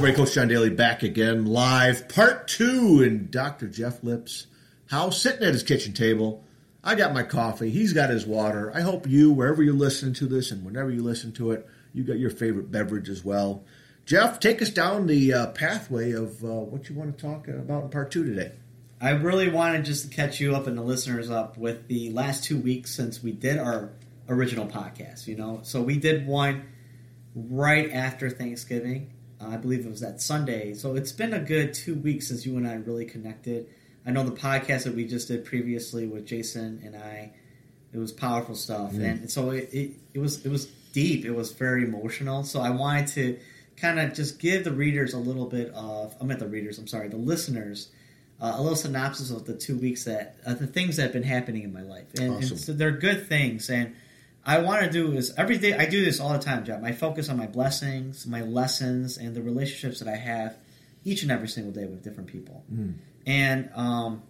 Everybody, Coach John Daly back again, live, part two in Dr. Jeff Lips' house, sitting at his kitchen table. I got my coffee, he's got his water. I hope you, wherever you're listening to this and whenever you listen to it, you got your favorite beverage as well. Jeff, take us down the uh, pathway of uh, what you want to talk about in part two today. I really wanted just to catch you up and the listeners up with the last two weeks since we did our original podcast, you know. So we did one right after Thanksgiving uh, I believe it was that Sunday. So it's been a good two weeks since you and I really connected. I know the podcast that we just did previously with Jason and I, it was powerful stuff, mm. and so it, it, it was it was deep. It was very emotional. So I wanted to kind of just give the readers a little bit of I meant the readers. I'm sorry, the listeners. Uh, a little synopsis of the two weeks that uh, the things that have been happening in my life, and, awesome. and so they're good things. And I want to do is every day. I do this all the time, Jeff. I focus on my blessings, my lessons, and the relationships that I have each and every single day with different people. Mm. And um,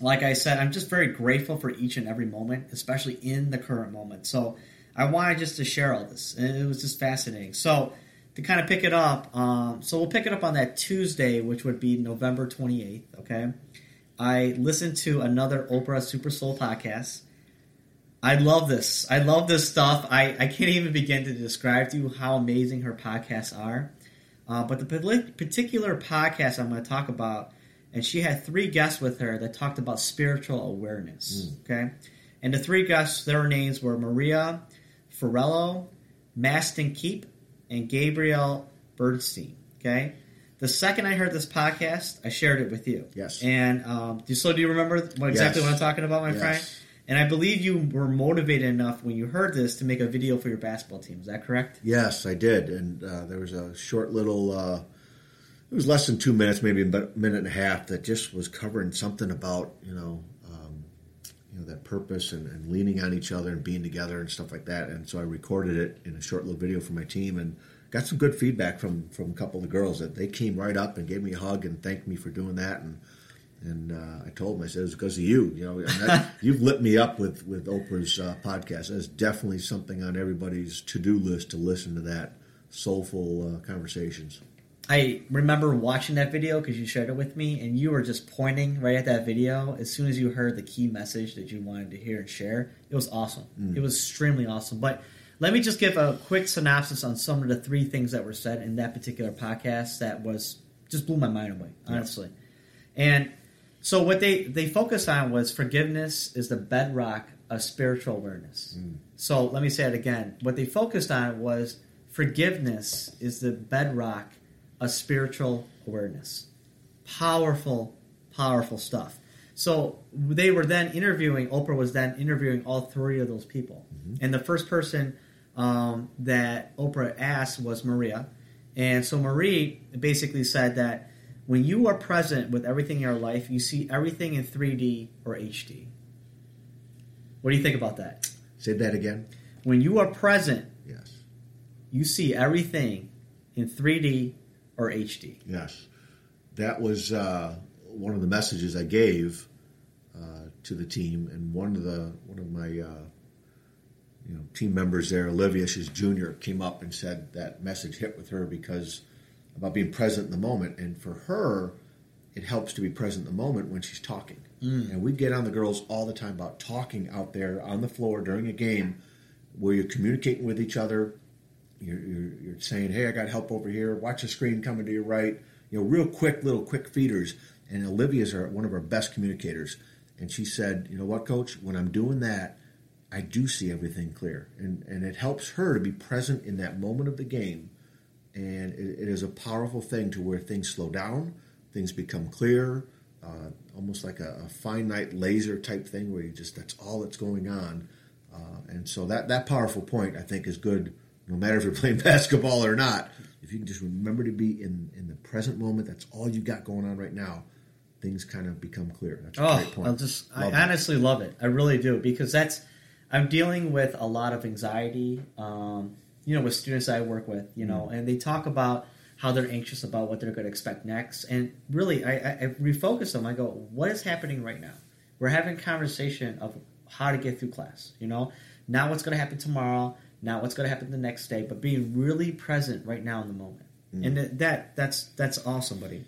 like I said, I'm just very grateful for each and every moment, especially in the current moment. So I wanted just to share all this, and it was just fascinating. So to kind of pick it up, um, so we'll pick it up on that Tuesday, which would be November 28th. Okay, I listened to another Oprah Super Soul podcast I love this. I love this stuff. I, I can't even begin to describe to you how amazing her podcasts are. Uh, but the particular podcast I'm going to talk about, and she had three guests with her that talked about spiritual awareness. Mm. Okay, and the three guests, their names were Maria Forleo, Mastin Kipp, and Gabrielle Bernstein. Okay, the second I heard this podcast, I shared it with you. Yes. And um, so, do you remember what, exactly yes. what I'm talking about, my yes. friend? And I believe you were motivated enough when you heard this to make a video for your basketball team. Is that correct? Yes, I did. And uh, there was a short little, uh, it was less than two minutes, maybe a minute and a half, that just was covering something about, you know, um, you know that purpose and, and, leaning on each other and being together and stuff like that. And so I recorded it in a short little video for my team and got some good feedback from from a couple of the girls that they came right up and gave me a hug and thanked me for doing that and and uh, I told him, I said, it's because of you. You know, that, you've lit me up with with Oprah's uh, podcast. That's definitely something on everybody's to do list to listen to that soulful uh, conversations. I remember watching that video because you shared it with me, and you were just pointing right at that video as soon as you heard the key message that you wanted to hear and share. It was awesome. Mm. It was extremely awesome. But let me just give a quick synopsis on some of the three things that were said in that particular podcast that was just blew my mind away, honestly. Yeah. And so what they they focused on was forgiveness is the bedrock of spiritual awareness. Mm. So let me say it again. What they focused on was forgiveness is the bedrock of spiritual awareness. Powerful, powerful stuff. So they were then interviewing. Oprah was then interviewing all three of those people, mm-hmm. and the first person um, that Oprah asked was Maria, and so Marie basically said that when you are present with everything in your life, you see everything in 3D or HD. What do you think about that? Say that again. When you are present, yes, you see everything in 3D or HD. Yes, that was uh, one of the messages I gave uh, to the team, and one of the one of my uh, you know team members there, Olivia, she's junior, came up and said that message hit with her because about being present in the moment. And for her, it helps to be present in the moment when she's talking. Mm. And we get on the girls all the time about talking out there on the floor during a game where you're communicating with each other. You're, you're, you're saying, hey, I got help over here. Watch the screen coming to your right. You know, real quick, little quick feeders. And Olivia's our, one of our best communicators. And she said, you know what, coach, when I'm doing that, I do see everything clear. And, and it helps her to be present in that moment of the game and it, it is a powerful thing to where things slow down, things become clear, uh, almost like a, a, finite laser type thing where you just that's all that's going on. Uh, and so that that powerful point I think is good, no matter if you're playing basketball or not. If you can just remember to be in in the present moment, that's all you got going on right now. Things kind of become clear. That's a oh, great point. I just love I honestly love it. I really do because that's I'm dealing with a lot of anxiety. Um, you know, with students I work with, you know, mm. and they talk about how they're anxious about what they're going to expect next. And really, I, I, I refocus them. I go, what is happening right now? We're having conversation of how to get through class, you know, not what's going to happen tomorrow, not what's going to happen the next day, but being really present right now in the moment. and that, that that's that's awesome, buddy.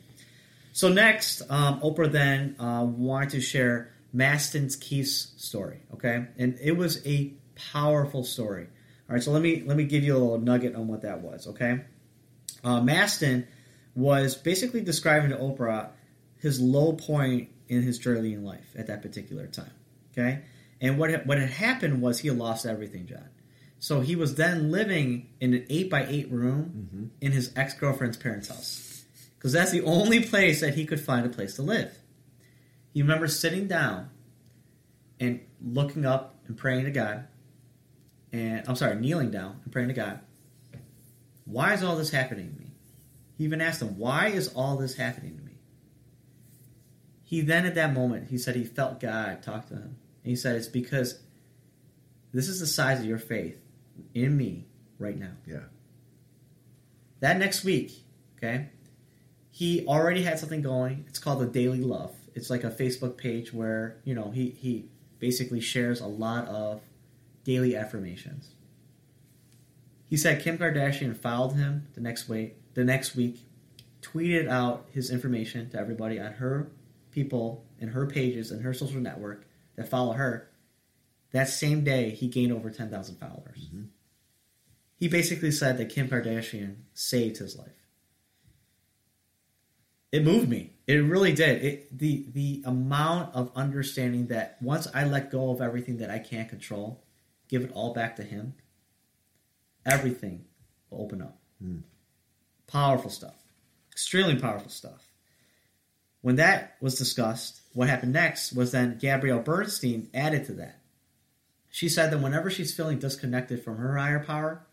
So next, um, Oprah then uh, wanted to share Mastin's Keith's story. Okay, and it was a powerful story. All right, so let me let me give you a little nugget on what that was. Okay, uh, Mastin was basically describing to Oprah his low point in his journey in life at that particular time. Okay, and what had, what had happened was he lost everything, John. So he was then living in an eight by eight room mm-hmm. in his ex girlfriend's parents' house because that's the only place that he could find a place to live. He remembers sitting down and looking up and praying to God, and I'm sorry, kneeling down and praying to God. Why is all this happening to me? He even asked him, "Why is all this happening to me?" He then, at that moment, he said he felt God talk to him, and he said, "It's because this is the size of your faith in me right now. Yeah. That next week, okay, he already had something going. It's called the Daily Love. It's like a Facebook page where you know he he basically shares a lot of daily affirmations. He said Kim Kardashian followed him the next week. The next week, tweeted out his information to everybody on her people and her pages and her social network that follow her that same day, he gained over 10,000 followers. Mm-hmm. He basically said that Kim Kardashian saved his life. It moved me. It really did. It, the the amount of understanding that once I let go of everything that I can't control, give it all back to him, everything will open up. Mm. Powerful stuff. Extremely powerful stuff. When that was discussed, what happened next was then Gabrielle Bernstein added to that she said that whenever she's feeling disconnected from her higher power,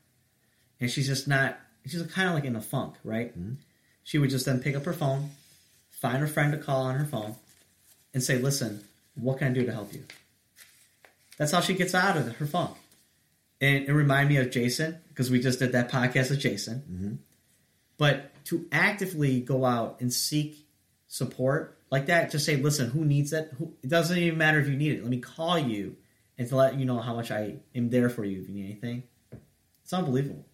and she's just not, she's kind of like in a funk, right? Mm-hmm. She would just then pick up her phone, find a friend to call on her phone, and say, "Listen, what can I do to help you?" That's how she gets out of her funk. And it reminded me of Jason because we just did that podcast with Jason. Mm-hmm. But to actively go out and seek support like that, just say, "Listen, who needs it? Who, it doesn't even matter if you need it. Let me call you." and to let you know how much I am there for you if you need anything. It's unbelievable.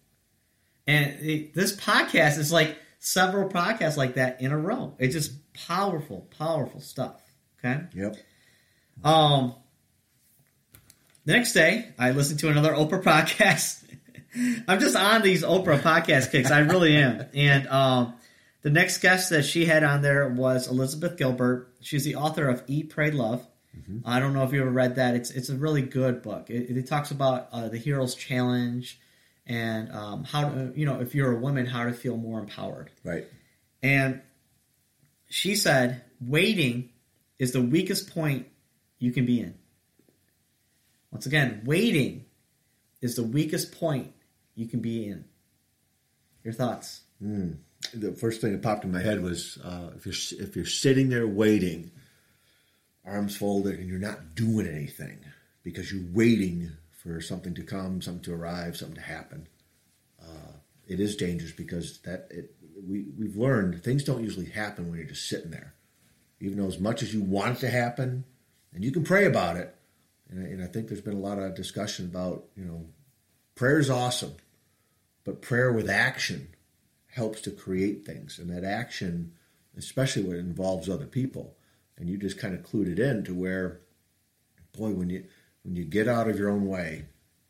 And it, this podcast is like several podcasts like that in a row. It's just powerful, powerful stuff. Okay. Yep. Um. The next day, I listened to another Oprah podcast. I'm just on these Oprah podcast kicks. I really am. And um, the next guest that she had on there was Elizabeth Gilbert. She's the author of Eat, Pray, Love. Mm-hmm. I don't know if you ever read that. It's it's a really good book. It, it talks about uh, the hero's challenge and um, how to you know if you're a woman how to feel more empowered. Right. And she said waiting is the weakest point you can be in. Once again, waiting is the weakest point you can be in. Your thoughts? Mm. The first thing that popped in my head was uh, if you're if you're sitting there waiting arms folded, and you're not doing anything because you're waiting for something to come, something to arrive, something to happen. Uh, it is dangerous because that it, we we've learned things don't usually happen when you're just sitting there. Even though as much as you want it to happen, and you can pray about it, and, and I think there's been a lot of discussion about you know prayer is awesome, but prayer with action helps to create things, and that action, especially when it involves other people, and you just kind of clued it in to where, boy, when you when you get out of your own way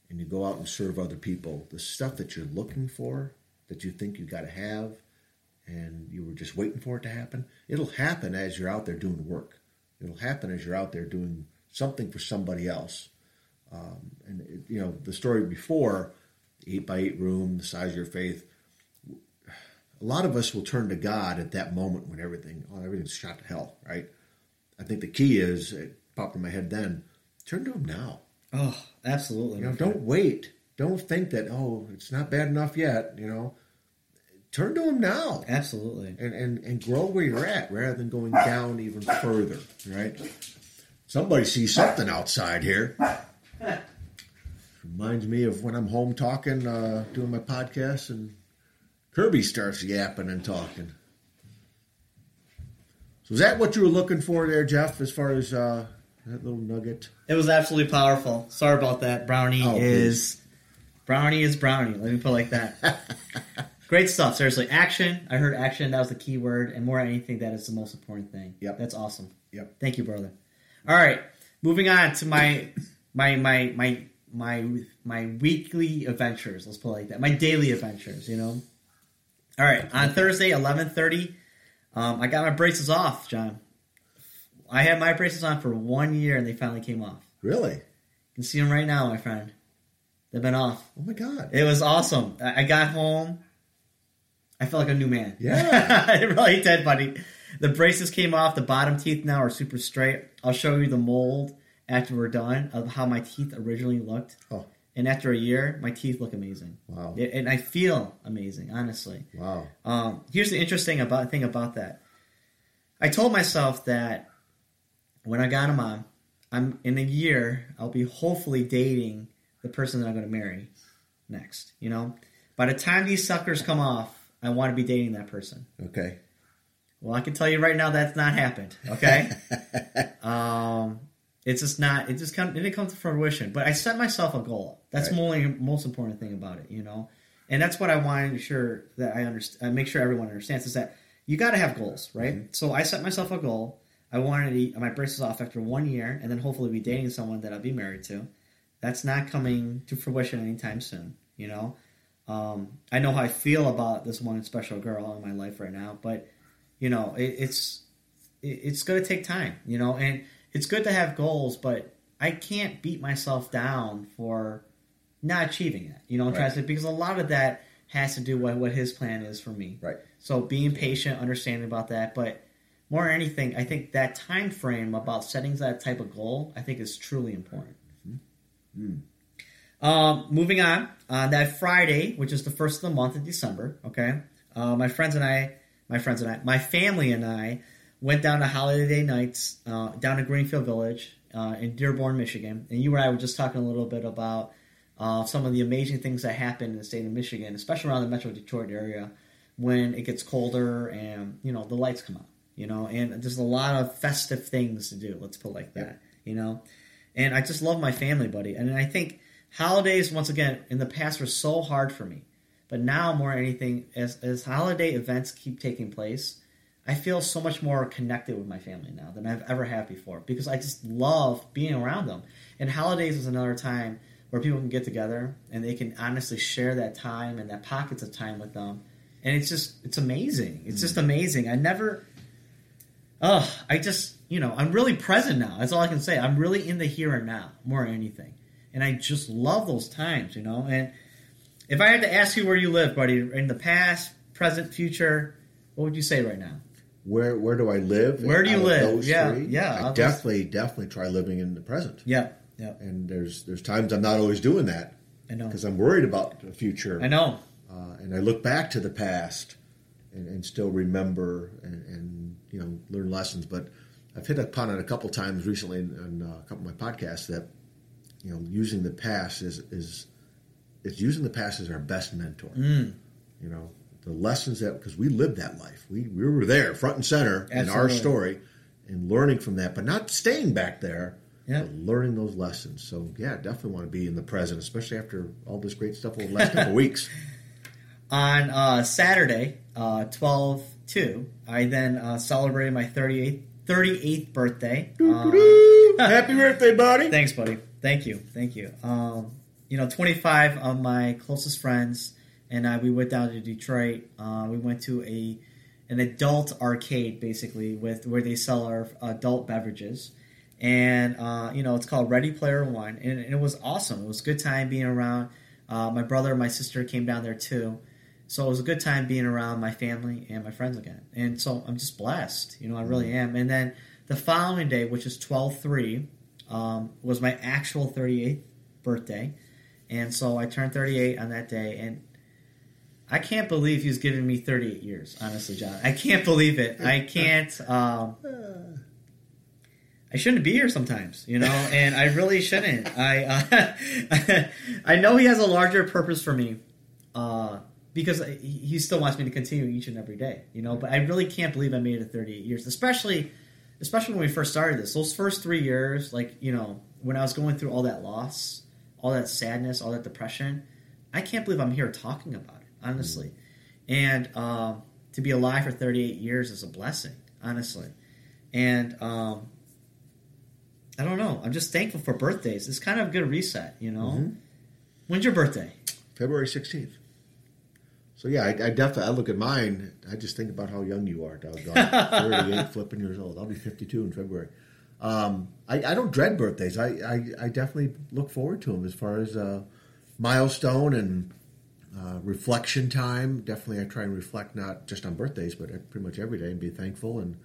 and you go out and serve other people, the stuff that you're looking for, that you think you got to have, and you were just waiting for it to happen, it'll happen as you're out there doing work. It'll happen as you're out there doing something for somebody else. Um, and it, you know the story before, eight by eight room, the size of your faith. A lot of us will turn to God at that moment when everything, oh, everything's shot to hell, right? I think the key is it popped in my head then. Turn to him now. Oh, absolutely. You know, don't wait. Don't think that oh, it's not bad enough yet. You know, turn to him now. Absolutely. And and and grow where you're at rather than going down even further. Right. Somebody sees something outside here. Reminds me of when I'm home talking, uh, doing my podcast, and Kirby starts yapping and talking. So is that what you were looking for there, Jeff, as far as uh, that little nugget? It was absolutely powerful. Sorry about that. Brownie oh, is please. Brownie is Brownie. Let me put it like that. Great stuff. Seriously, action. I heard action. That was the key word, and more than anything, that is the most important thing. Yep. That's awesome. Yep. Thank you, brother. All right, moving on to my my my my my my weekly adventures. Let's put it like that. My daily adventures. You know. All right, on Thursday, eleven thirty, um, I got my braces off, John. I had my braces on for one year, and they finally came off. Really? You can see them right now, my friend. They've been off. Oh my God. It was awesome. I got home. I felt like a new man. Yeah. it really did, buddy. The braces came off. The bottom teeth now are super straight. I'll show you the mold after we're done of how my teeth originally looked. Oh, And after a year, my teeth look amazing. wow. And I feel amazing, honestly. Wow. Um, here's the interesting about thing about that. I told myself that when I got him on, I'm in a year I'll be hopefully dating the person that I'm going to marry next. You know, by the time these suckers come off, I want to be dating that person. Okay. Well, I can tell you right now that's not happened. Okay, um, it's just not. It just come. It didn't come to fruition. But I set myself a goal. That's Right. the only most important thing about it. You know, and that's what I want to make sure that I understand. Make sure everyone understands is that you got to have goals, right? So I set myself a goal. I wanted to eat my braces off after one year, and then hopefully be dating someone that I'll be married to. That's not coming to fruition anytime soon. You know, um, I know how I feel about this one special girl in my life right now, but you know, it, it's it, it's going to take time. You know, and it's good to have goals, but I can't beat myself down for not achieving it. You know, Right. trying to because a lot of that has to do with what his plan is for me. Right. So being patient, understanding about that, but more than anything, I think that time frame about setting that type of goal, I think is truly important. Um, moving on, uh, that Friday, which is the first of the month of December, okay, uh, my friends and I, my friends and I, my family and I went down to holiday day nights uh, down to Greenfield Village uh, in Dearborn, Michigan, and you and I were just talking a little bit about uh, some of the amazing things that happen in the state of Michigan, especially around the Metro Detroit area, when it gets colder and you know the lights come out, you know, and there's a lot of festive things to do. Let's put it like that, you know. And I just love my family, buddy, and I think holidays once again in the past were so hard for me, but now more than anything, as as holiday events keep taking place. I feel so much more connected with my family now than I've ever had before because I just love being around them. And holidays is another time where people can get together and they can honestly share that time and that pockets of time with them. And it's just it's amazing. It's just mm. amazing. I never Oh, I just you know, I'm really present now. That's all I can say. I'm really in the here and now more than anything. And I just love those times, you know. And if I had to ask you where you live, buddy, in the past, present, future, what would you say right now? Where where do I live? Where do you live? Those Yeah, three? yeah, I definitely definitely try living in the present. Yeah, yeah, And there's there's times I'm not always doing that I know. because I'm worried about the future. I know. Uh, and I look back to the past and, and still remember and, and you know learn lessons. But I've hit upon it a couple times recently in, in uh, a couple of my podcasts that you know using the past is is it's using the past as our best mentor. Mm, You know the lessons that because we lived that life, we we were there front and center in our story, and learning from that, but not staying back there. Yeah. but learning those lessons. So yeah, definitely want to be in the present, especially after all this great stuff over the last couple weeks. on uh, Saturday, uh, 12 2, I then uh, celebrated my 38th, 38th birthday. Um, Happy birthday, buddy! Thanks, buddy. Thank you. Thank you. Um, you know, 25 of my closest friends and I, we went down to Detroit. Uh, we went to a an adult arcade, basically, with where they sell our adult beverages. And, uh, you know, it's called Ready Player One. And, and it was awesome. It was a good time being around. Uh, my brother and my sister came down there, too. So it was a good time being around my family and my friends again. And so I'm just blessed. You know, I really am. And then the following day, which is 12 3, um, was my actual 38th birthday. And so I turned 38 on that day. And I can't believe he was giving me 38 years, honestly, John. I can't believe it. I can't. Um, I shouldn't be here sometimes, you know, and I really shouldn't. I uh, I know he has a larger purpose for me, uh, because he he still wants me to continue each and every day, you know. But I really can't believe I made it 38 years, especially especially when we first started this. Those first three years, like you know, when I was going through all that loss, all that sadness, all that depression, I can't believe I'm here talking about it. Honestly, and um, to be alive for 38 years is a blessing, honestly. And um, I don't know. I'm just thankful for birthdays. It's kind of a good reset, you know. Mhm. When's your birthday? February 16th. So yeah, I, I definitely I look at mine. I just think about how young you are, doggone. 38 flipping years old. I'll be 52 in February. Um, I, I don't dread birthdays. I, I, I definitely look forward to them as far as a milestone and uh, reflection time. Definitely, I try and reflect not just on birthdays, but pretty much every day and be thankful. And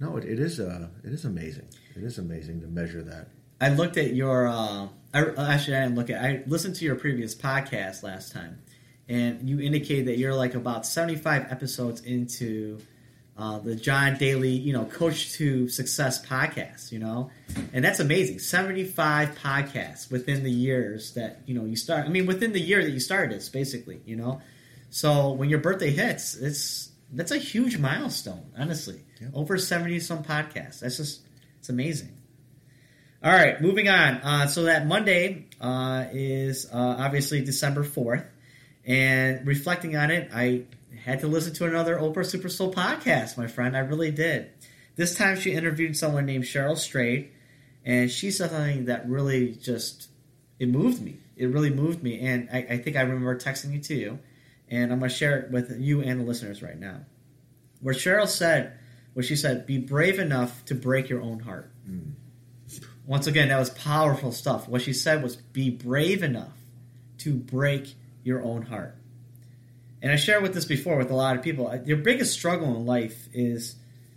no, it, it is uh, it is amazing. It is amazing to measure that. I looked at your. Uh, I, actually, I didn't look at. I listened to your previous podcast last time, and you indicated that you're like about 75 episodes into uh, the John Daly, you know, Coach to Success podcast. You know, and that's amazing. 75 podcasts within the years that you know you start. I mean, within the year that you started this, basically. You know, so when your birthday hits, it's that's a huge milestone. Honestly, over 70 some podcasts. That's just it's amazing. All right, moving on. Uh, so that Monday uh, is uh, obviously December 4th. And reflecting on it, I had to listen to another Oprah Super Soul podcast, my friend. I really did. This time she interviewed someone named Cheryl Strayed, and she said something that really just, it moved me. It really moved me. And I, I think I remember texting it to you, and I'm going to share it with you and the listeners right now. Where Cheryl said, where she said, be brave enough to break your own heart. Hmm. Once again, that was powerful stuff. What she said was be brave enough to break your own heart. And I shared with this before with a lot of people. Your biggest struggle in life is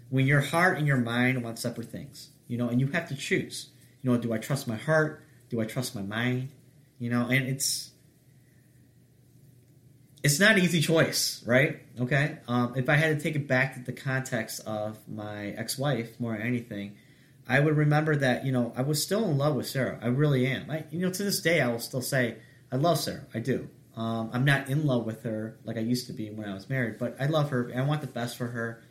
when your heart and your mind want separate things, you know, and you have to choose. You know, do I trust my heart? Do I trust my mind? You know, and it's it's not an easy choice, right? Okay. Um, if I had to take it back to the context of my ex-wife more than anything, I would remember that you know I was still in love with Sarah. I really am. I, you know, to this day, I will still say I love Sarah. I do. Um, I'm not in love with her like I used to be when I was married, but I love her. and I want the best for her.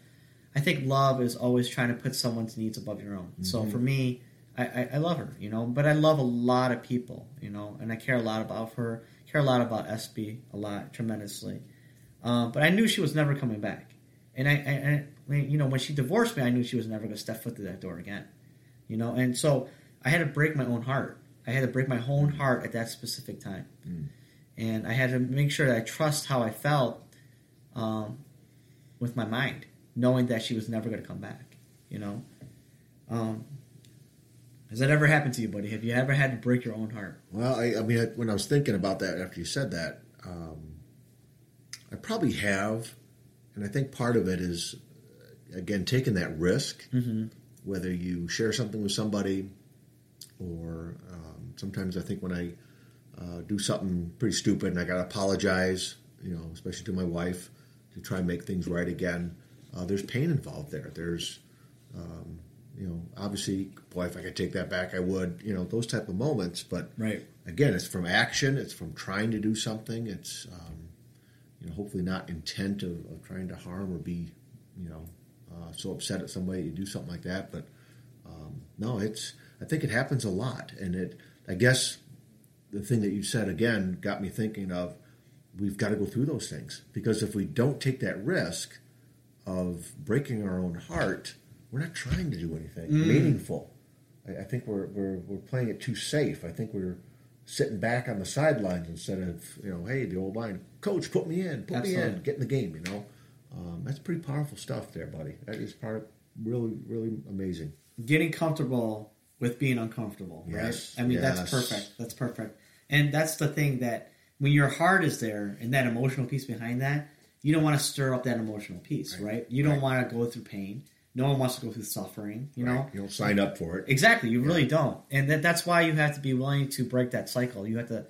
I think love is always trying to put someone's needs above your own. So for me, I, I, I love her, you know, but I love a lot of people, you know, and I care a lot about her. Care a lot about SB a lot, tremendously. Um, but I knew she was never coming back, and I, I, I you know, when she divorced me, I knew she was never going to step foot through that door again you know and so i had to break my own heart i had to break my own heart at that specific time and i had to make sure that i trust how i felt um, with my mind knowing that she was never going to come back you know? Um, has that ever happened to you buddy? Have you ever had to break your own heart? Well, I, I mean, I, when I was thinking about that after you said that, um, I probably have, and I think part of it is again taking that risk, mm-hmm. whether you share something with somebody, or um, sometimes I think when I uh, do something pretty stupid and I got to apologize, you know, especially to my wife, to try and make things right again. Uh, there's pain involved there. There's, um, you know, obviously, boy, if I could take that back, I would. You know, those type of moments, but right again, it's from action. It's from trying to do something. It's um, you know, hopefully not intent of, of trying to harm or be, you know, uh, so upset at somebody you do something like that. But um, no, it's. I think it happens a lot, and it. I guess the thing that you said again got me thinking of. We've got to go through those things because if we don't take that risk of breaking our own heart, we're not trying to do anything meaningful. I, I think we're, we're we're playing it too safe. I think we're sitting back on the sidelines instead of you know, hey, the old line, coach, put me in, put me in, get in the game. You know, um, that's pretty powerful stuff there, buddy. That is part really really amazing. getting comfortable with being uncomfortable, Yes, right? I mean, that's perfect. That's perfect. And that's the thing that when your heart is there and that emotional piece behind that, you don't want to stir up that emotional piece, right? Right. You don't Right. want to go through pain. No one wants to go through suffering, you know? You don't sign up for it. Exactly. You really don't. And that, that's why you have to be willing to break that cycle. You have to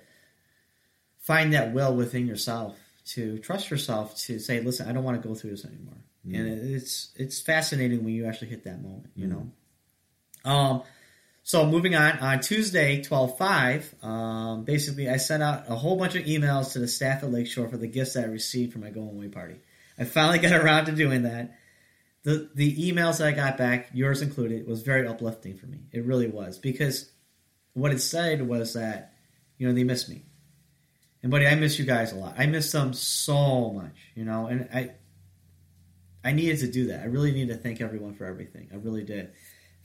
find that will within yourself to trust yourself to say, listen, I don't want to go through this anymore. And it's it's fascinating when you actually hit that moment, you know. Um so moving on, on Tuesday, 12-5, um, basically I sent out a whole bunch of emails to the staff at Lakeshore for the gifts that I received for my going away party. I finally got around to doing that the the emails that I got back, yours included, was very uplifting for me. It really was because what it said was that you know they miss me, And buddy, I miss you guys a lot. I miss them so much, you know. And I, I needed to do that. I really needed to thank everyone for everything. I really did.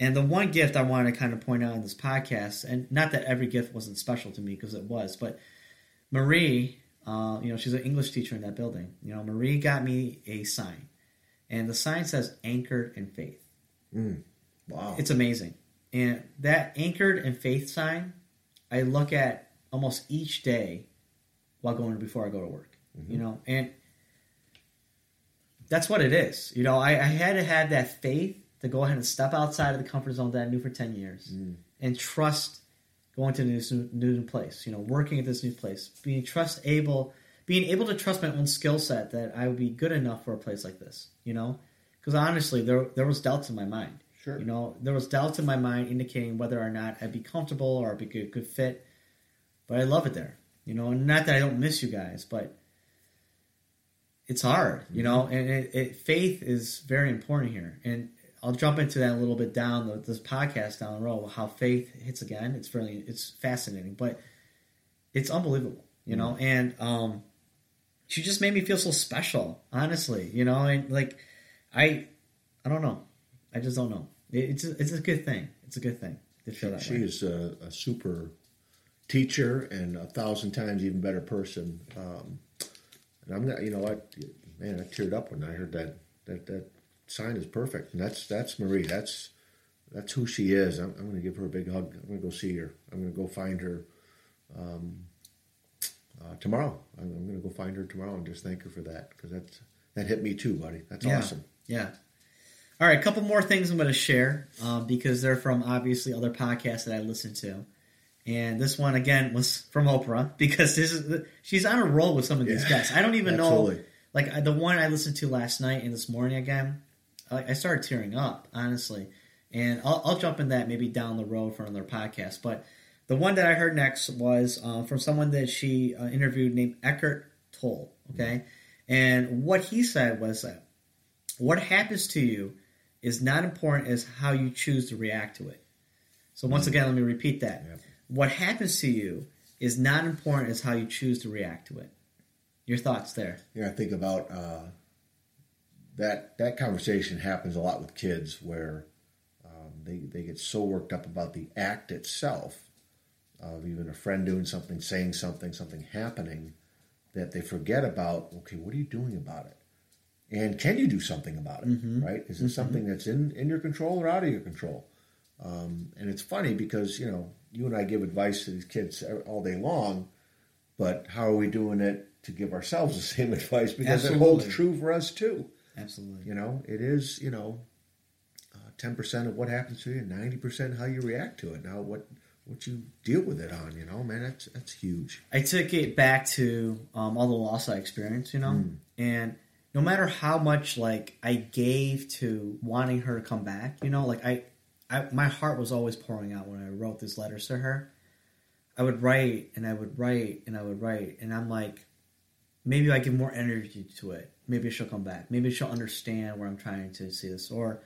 And the one gift I wanted to kind of point out in this podcast, and not that every gift wasn't special to me because it was, but Marie, uh, you know, she's an English teacher in that building. You know, Marie got me a sign, and the sign says "Anchored in Faith." Mm. Wow, it's amazing. And that "Anchored in Faith" sign, I look at almost each day while going before I go to work. Mm-hmm. You know, and that's what it is. You know, I, I, had to have that faith to go ahead and step outside of the comfort zone that I knew for ten years mm. and trust going to this new, new place. You know, working at this new place, being trust able, being able to trust my own skill set that I would be good enough for a place like this. You know, because honestly, there there was doubts in my mind. Sure. You know, there was doubts in my mind indicating whether or not I'd be comfortable or I'd be a good, good fit. But I love it there. You know, and not that I don't miss you guys, but it's hard. You know, and it, it, faith is very important here. And I'll jump into that a little bit down the, this podcast down the road. How faith hits again. It's really it's fascinating, but it's unbelievable. You know, mm-hmm. and um, she just made me feel so special. Honestly, you know, and like I, I don't know. I just don't know. It, it's a, it's a good thing. It's a good thing to feel that. She way. is a, a, super teacher and a thousand times even better person. Um, and I'm not, you know, I man, I teared up when I heard that that that sign is perfect. And that's that's Marie. That's that's who she is. I'm, I'm going to give her a big hug. I'm going to go see her. I'm going to go find her um, uh, tomorrow. I'm, I'm going to go find her tomorrow and just thank her for that because that's that hit me too, buddy. That's yeah. awesome. Yeah. All right, a couple more things I'm going to share um, because they're from obviously other podcasts that I listen to. And this one again was from Oprah because this is she's on a roll with some of these yeah, guests. I don't even absolutely. know like the one I listened to last night and this morning again. I started tearing up, honestly. And I'll, I'll, jump in that maybe down the road for another podcast. But the one that I heard next was uh, from someone that she uh, interviewed named Eckhart Tolle. Okay. And what he said was that what happens to you is not important as how you choose to react to it. So, once mm-hmm. again, let me repeat that. What happens to you is not important as how you choose to react to it. Your thoughts there? Yeah, I think about uh, that that conversation happens a lot with kids where um, they they get so worked up about the act itself of even a friend doing something, saying something, something happening, that they forget about okay, what are you doing about it, and can you do something about it? Mm-hmm. Right? Is it mm-hmm. something that's in in your control or out of your control? Um, and it's funny because you know you and I give advice to these kids all day long, but how are we doing it to give ourselves the same advice because Absolutely. it holds true for us too. Absolutely. You know, it is, you know, uh, ten uh, percent of what happens to you, ninety percent how you react to it. Now, what what you deal with it on, you know, man, that's that's huge. I took it back to um, all the loss I experienced, you know, mm. and no matter how much like I gave to wanting her to come back, you know, like I, I my heart was always pouring out when I wrote these letters to her. I would write and I would write and I would write, and I'm like, maybe I give more energy to it maybe she'll come back. Maybe she'll understand where I'm trying to see this, or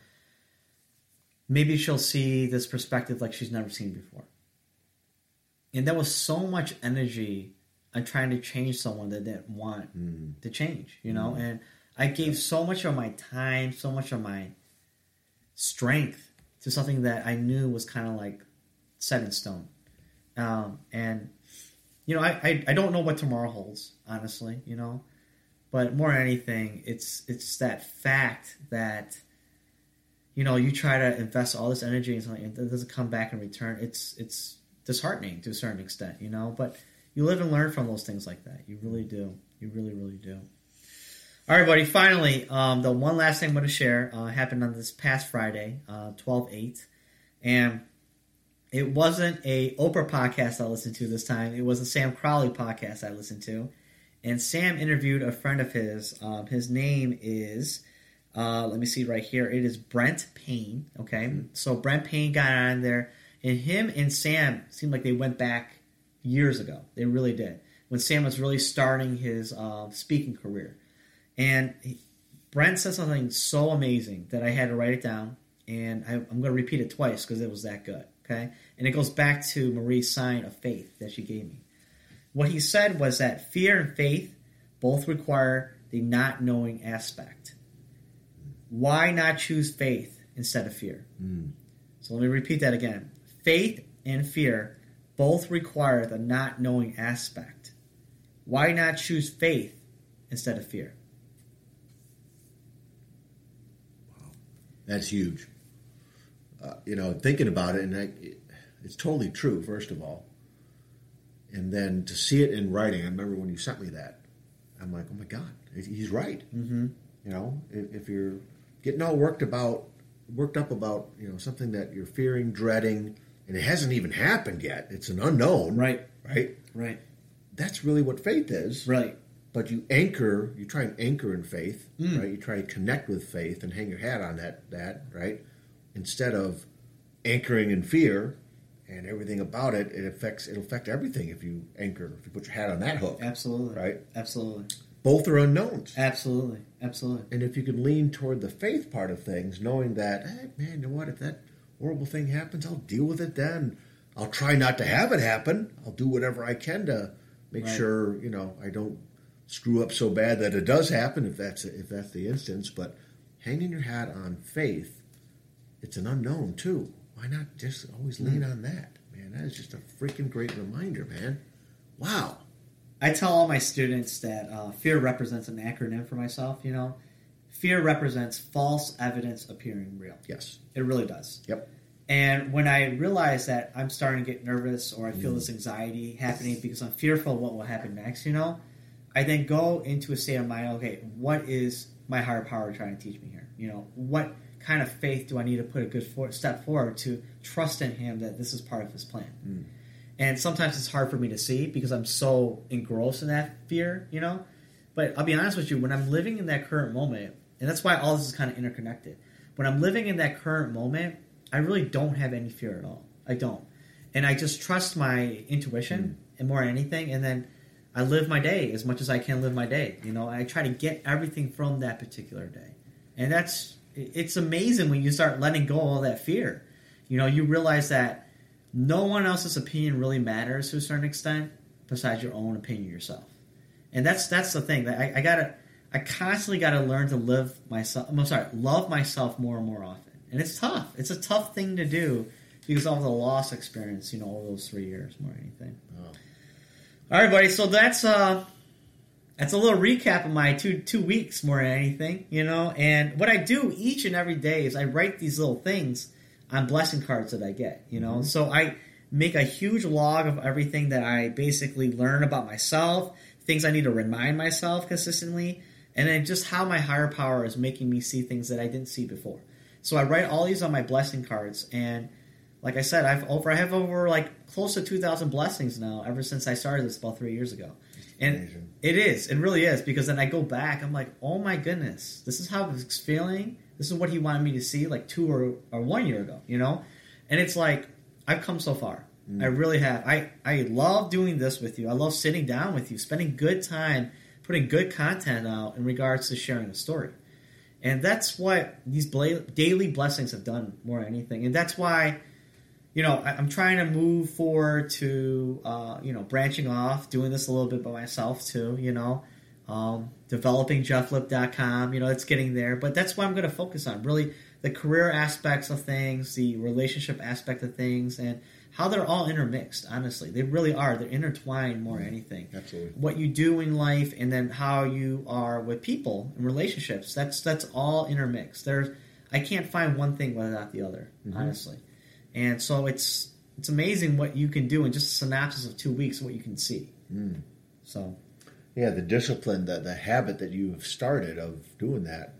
maybe she'll see this perspective like she's never seen before. And that was so much energy on trying to change someone that didn't want mm. to change, you know. Mm. And I gave so much of my time, so much of my strength to something that I knew was kind of like set in stone. Um, and you know, I, I, I don't know what tomorrow holds, honestly. You know, but more than anything, it's it's that fact that you know you try to invest all this energy in something and it doesn't come back in return. It's it's disheartening to a certain extent, you know. But you live and learn from those things like that. You really do. You really really do. All right, buddy. Finally, um, the one last thing I'm going to share uh, happened on this past Friday, uh, 12-8. and it wasn't a Oprah podcast I listened to this time. It was a Sam Crowley podcast I listened to and Sam interviewed a friend of his. Um, his name is, uh, let me see right here. It is Brent Payne. Okay, mm-hmm. so Brent Payne got on there, and him and Sam seemed like they went back years ago. They really did when Sam was really starting his uh, speaking career, and he, Brent said something so amazing that I had to write it down, and I, I'm going to repeat it twice because it was that good. Okay, and it goes back to Marie's sign of faith that she gave me. What he said was that fear and faith both require the not knowing aspect. Why not choose faith instead of fear? Mm. So let me repeat that again. Faith and fear both require the not knowing aspect. Why not choose faith instead of fear? That's huge. Uh, you know, thinking about it, and I, it, it's totally true. First of all, and then to see it in writing. I remember when you sent me that. I'm like, oh my god, he's right. Mm-hmm. You know, if, if you're getting all worked about, worked up about, you know, something that you're fearing, dreading, and it hasn't even happened yet. It's an unknown. Right. Right. Right. That's really what faith is. Right. But you anchor, you try and anchor in faith, Mm. right? You try to connect with faith and hang your hat on that, that, right? Instead of anchoring in fear and everything about it, it affects it'll affect everything if you anchor, if you put your hat on that hook. Absolutely. Right. Absolutely. Both are unknowns. Absolutely. Absolutely. And if you can lean toward the faith part of things, knowing that, hey, man, you know what? If that horrible thing happens, I'll deal with it then. I'll try not to have it happen. I'll do whatever I can to make Right. sure, you know, I don't screw up so bad that it does happen if that's if that's the instance. But hanging your hat on faith, it's an unknown too. Why not just always lean on that? Man, that is just a freaking great reminder, man. Wow. I tell all my students that uh, fear represents an acronym for myself. You know, fear represents false evidence appearing real. Yes. It really does. Yep. And when I realize that I'm starting to get nervous or I feel this anxiety happening because I'm fearful of what will happen next, you know, I then go into a state of mind. Okay, what is my higher power trying to teach me here? You know, what kind of faith do I need to put a good for- step forward to trust in Him that this is part of His plan? Mm. And sometimes it's hard for me to see because I'm so engrossed in that fear, you know. But I'll be honest with you, when I'm living in that current moment, and that's why all this is kind of interconnected. When I'm living in that current moment, I really don't have any fear at all. I don't. And I just trust my intuition mm. and more than anything. And then I live my day as much as I can live my day. You know, I try to get everything from that particular day. And that's, it's amazing when you start letting go of all that fear. You know, you realize that no one else's opinion really matters to a certain extent besides your own opinion yourself. And that's that's the thing that I, I gotta I constantly gotta learn to live myself I'm sorry, love myself more and more often. And it's tough. It's a tough thing to do because of the loss experience, you know, all those three years more than anything. Oh. All right, buddy. So that's uh that's a little recap of my two two weeks more than anything, you know. And what I do each and every day is I write these little things on blessing cards that I get, you know. Mm-hmm. So I make a huge log of everything that I basically learn about myself, things I need to remind myself consistently, and then just how my higher power is making me see things that I didn't see before. So I write all these on my blessing cards, and like I said, I've over I have over like close to two thousand blessings now ever since I started this about three years ago, and amazing. it is it really is because then I go back, I'm like, oh my goodness, this is how I was feeling. This is what he wanted me to see like two or, or one year ago, you know, and it's like I've come so far. Mm. I really have. I I love doing this with you. I love sitting down with you, spending good time, putting good content out in regards to sharing a story. And that's what these bla- daily blessings have done more than anything. And that's why, you know, I, I'm trying to move forward to, uh, you know, branching off, doing this a little bit by myself too, you know, um, developing jefflip.com, you know, it's getting there. But that's what I'm going to focus on really the career aspects of things, the relationship aspect of things, and how they're all intermixed, honestly. They really are. They're intertwined more than anything Absolutely. what you do in life and then how you are with people and relationships that's that's all intermixed there's i can't find one thing without the other honestly and so it's it's amazing what you can do in just a synopsis of two weeks what you can see Mm. so Yeah, the discipline, the, the habit that you have started of doing that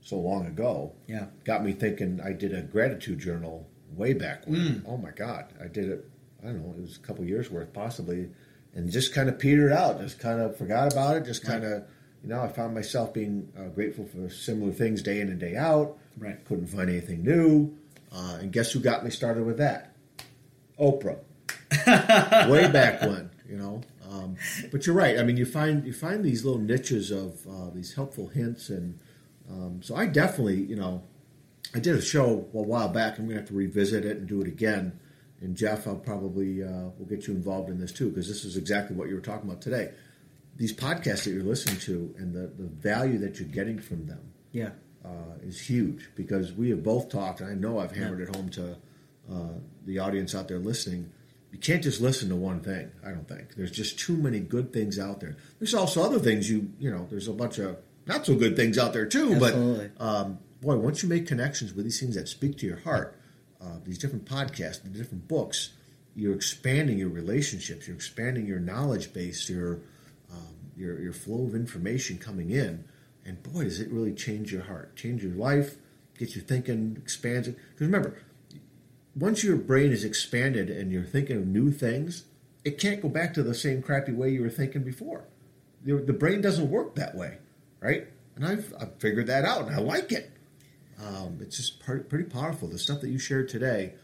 so long ago yeah got me thinking. I did a gratitude journal way back when. Mm. Oh my God. I did it, I don't know, it was a couple years worth possibly, and just kind of petered out, just kind of forgot about it, just kind of, you know, I found myself being uh, grateful for similar things day in and day out. Right. Couldn't find anything new. Uh, and guess who got me started with that? Oprah. way back when, you know. Um, but you're right. I mean, you find you find these little niches of uh, these helpful hints, and um, so I definitely, you know, I did a show a while back. I'm going to have to revisit it and do it again and Jeff, I'll probably uh, will get you involved in this too because this is exactly what you were talking about today. These podcasts that you're listening to and the, the value that you're getting from them Yeah. Uh, is huge because we have both talked, and I know I've hammered it home to uh, the audience out there listening. You can't just listen to one thing. I don't think there's just too many good things out there. There's also other things you you know. There's a bunch of not so good things out there too. Absolutely. But um, boy, once you make connections with these things that speak to your heart, uh, these different podcasts, the different books, you're expanding your relationships. You're expanding your knowledge base. Your um, your your flow of information coming in, and boy, does it really change your heart, change your life, get you thinking, expands it. Because remember, once your brain is expanded and you're thinking of new things, it can't go back to the same crappy way you were thinking before. The, the brain doesn't work that way, right? And I've, I've figured that out, and I like it. Um, it's just pretty, pretty powerful. The stuff that you shared today,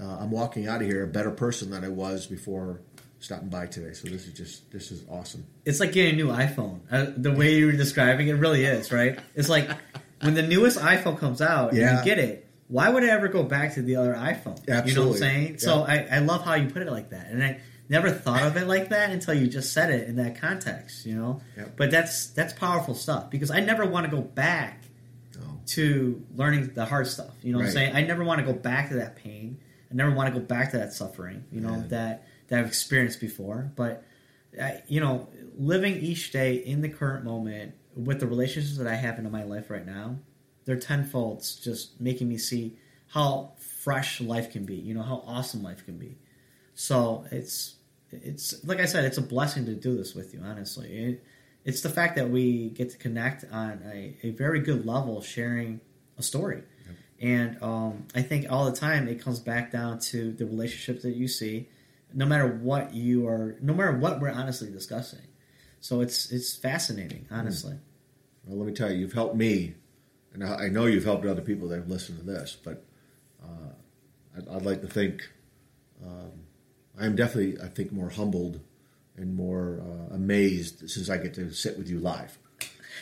uh, I'm walking out of here a better person than I was before stopping by today. So this is just this is awesome. It's like getting a new iPhone. Uh, the way you were describing it really is, right? It's like when the newest iPhone comes out and Yeah. you get it, why would I ever go back to the other iPhone? Absolutely. You know what I'm saying? So I, I love how you put it like that. And I never thought of it like that until you just said it in that context, you know? Yep. But that's that's powerful stuff because I never want to go back Oh, to learning the hard stuff. You know what I'm saying? I never want to go back to that pain. I never want to go back to that suffering. You know Yeah. that that I've experienced before. But I, you know, living each day in the current moment with the relationships that I have in my life right now, they're tenfold just making me see how fresh life can be. You know how awesome life can be. So it's it's like I said, it's a blessing to do this with you. Honestly, it, it's the fact that we get to connect on a, a very good level, sharing a story. And um, I think all the time it comes back down to the relationships that you see, no matter what you are, no matter what we're honestly discussing. So it's it's fascinating, honestly. well, let me tell you, you've helped me, and I, I know you've helped other people that have listened to this. But uh, I'd, I'd like to think um, I am definitely, I think, more humbled and more uh, amazed since I get to sit with you live.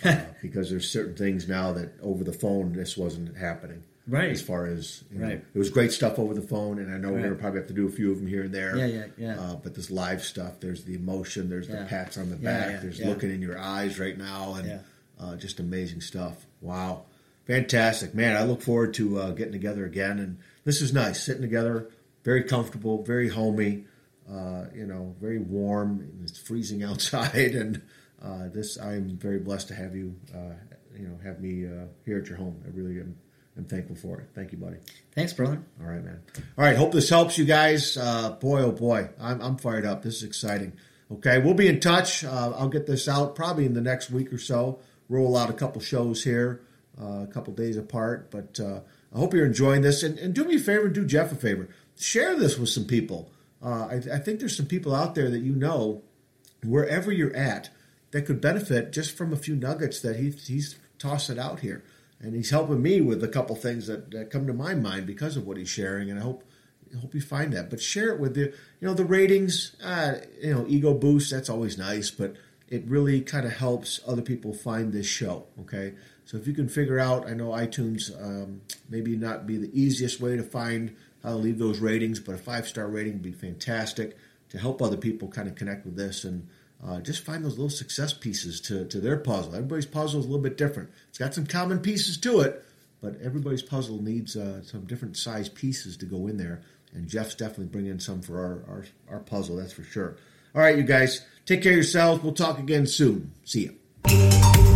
Uh, because there's certain things now that over the phone this wasn't happening. Right. As far as you know, Right. it was great stuff over the phone, and I know we're gonna probably have to do a few of them here and there. Yeah, yeah, yeah. Uh, but this live stuff, there's the emotion, there's Yeah. the pats on the Yeah, back, yeah, there's looking in your eyes right now, and uh, just amazing stuff. Wow, fantastic, man! I look forward to uh, getting together again, and this is nice, sitting together, very comfortable, very homey. Uh, you know, very warm. and It's freezing outside, and uh, this I'm very blessed to have you. Uh, you know, have me uh, here at your home. I really am. Am thankful for it. Thank you, buddy. Thanks, brother. All right, man. All right. Hope this helps you guys. Uh, boy, oh boy, I'm, I'm fired up. This is exciting. Okay, we'll be in touch. Uh, I'll get this out probably in the next week or so. Roll out a couple shows here, uh, a couple days apart. But uh, I hope you're enjoying this. And, and do me a favor and do Jeff a favor. Share this with some people. Uh, I, I think there's some people out there that you know, wherever you're at, that could benefit just from a few nuggets that he, he's tossing out here. And he's helping me with a couple things that, that come to my mind because of what he's sharing. And I hope hope you find that. But share it with the you know the ratings. Uh, you know, ego boost. That's always nice, but it really kind of helps other people find this show. Okay, so if you can figure out, I know iTunes um, maybe not be the easiest way to find how to leave those ratings, but a five star rating would be fantastic to help other people kind of connect with this and. Uh, just find those little success pieces to, to their puzzle. Everybody's puzzle is a little bit different. It's got some common pieces to it, but everybody's puzzle needs uh, some different size pieces to go in there. And Jeff's definitely bringing some for our, our, our puzzle, that's for sure. All right, you guys, take care of yourselves. We'll talk again soon. See you.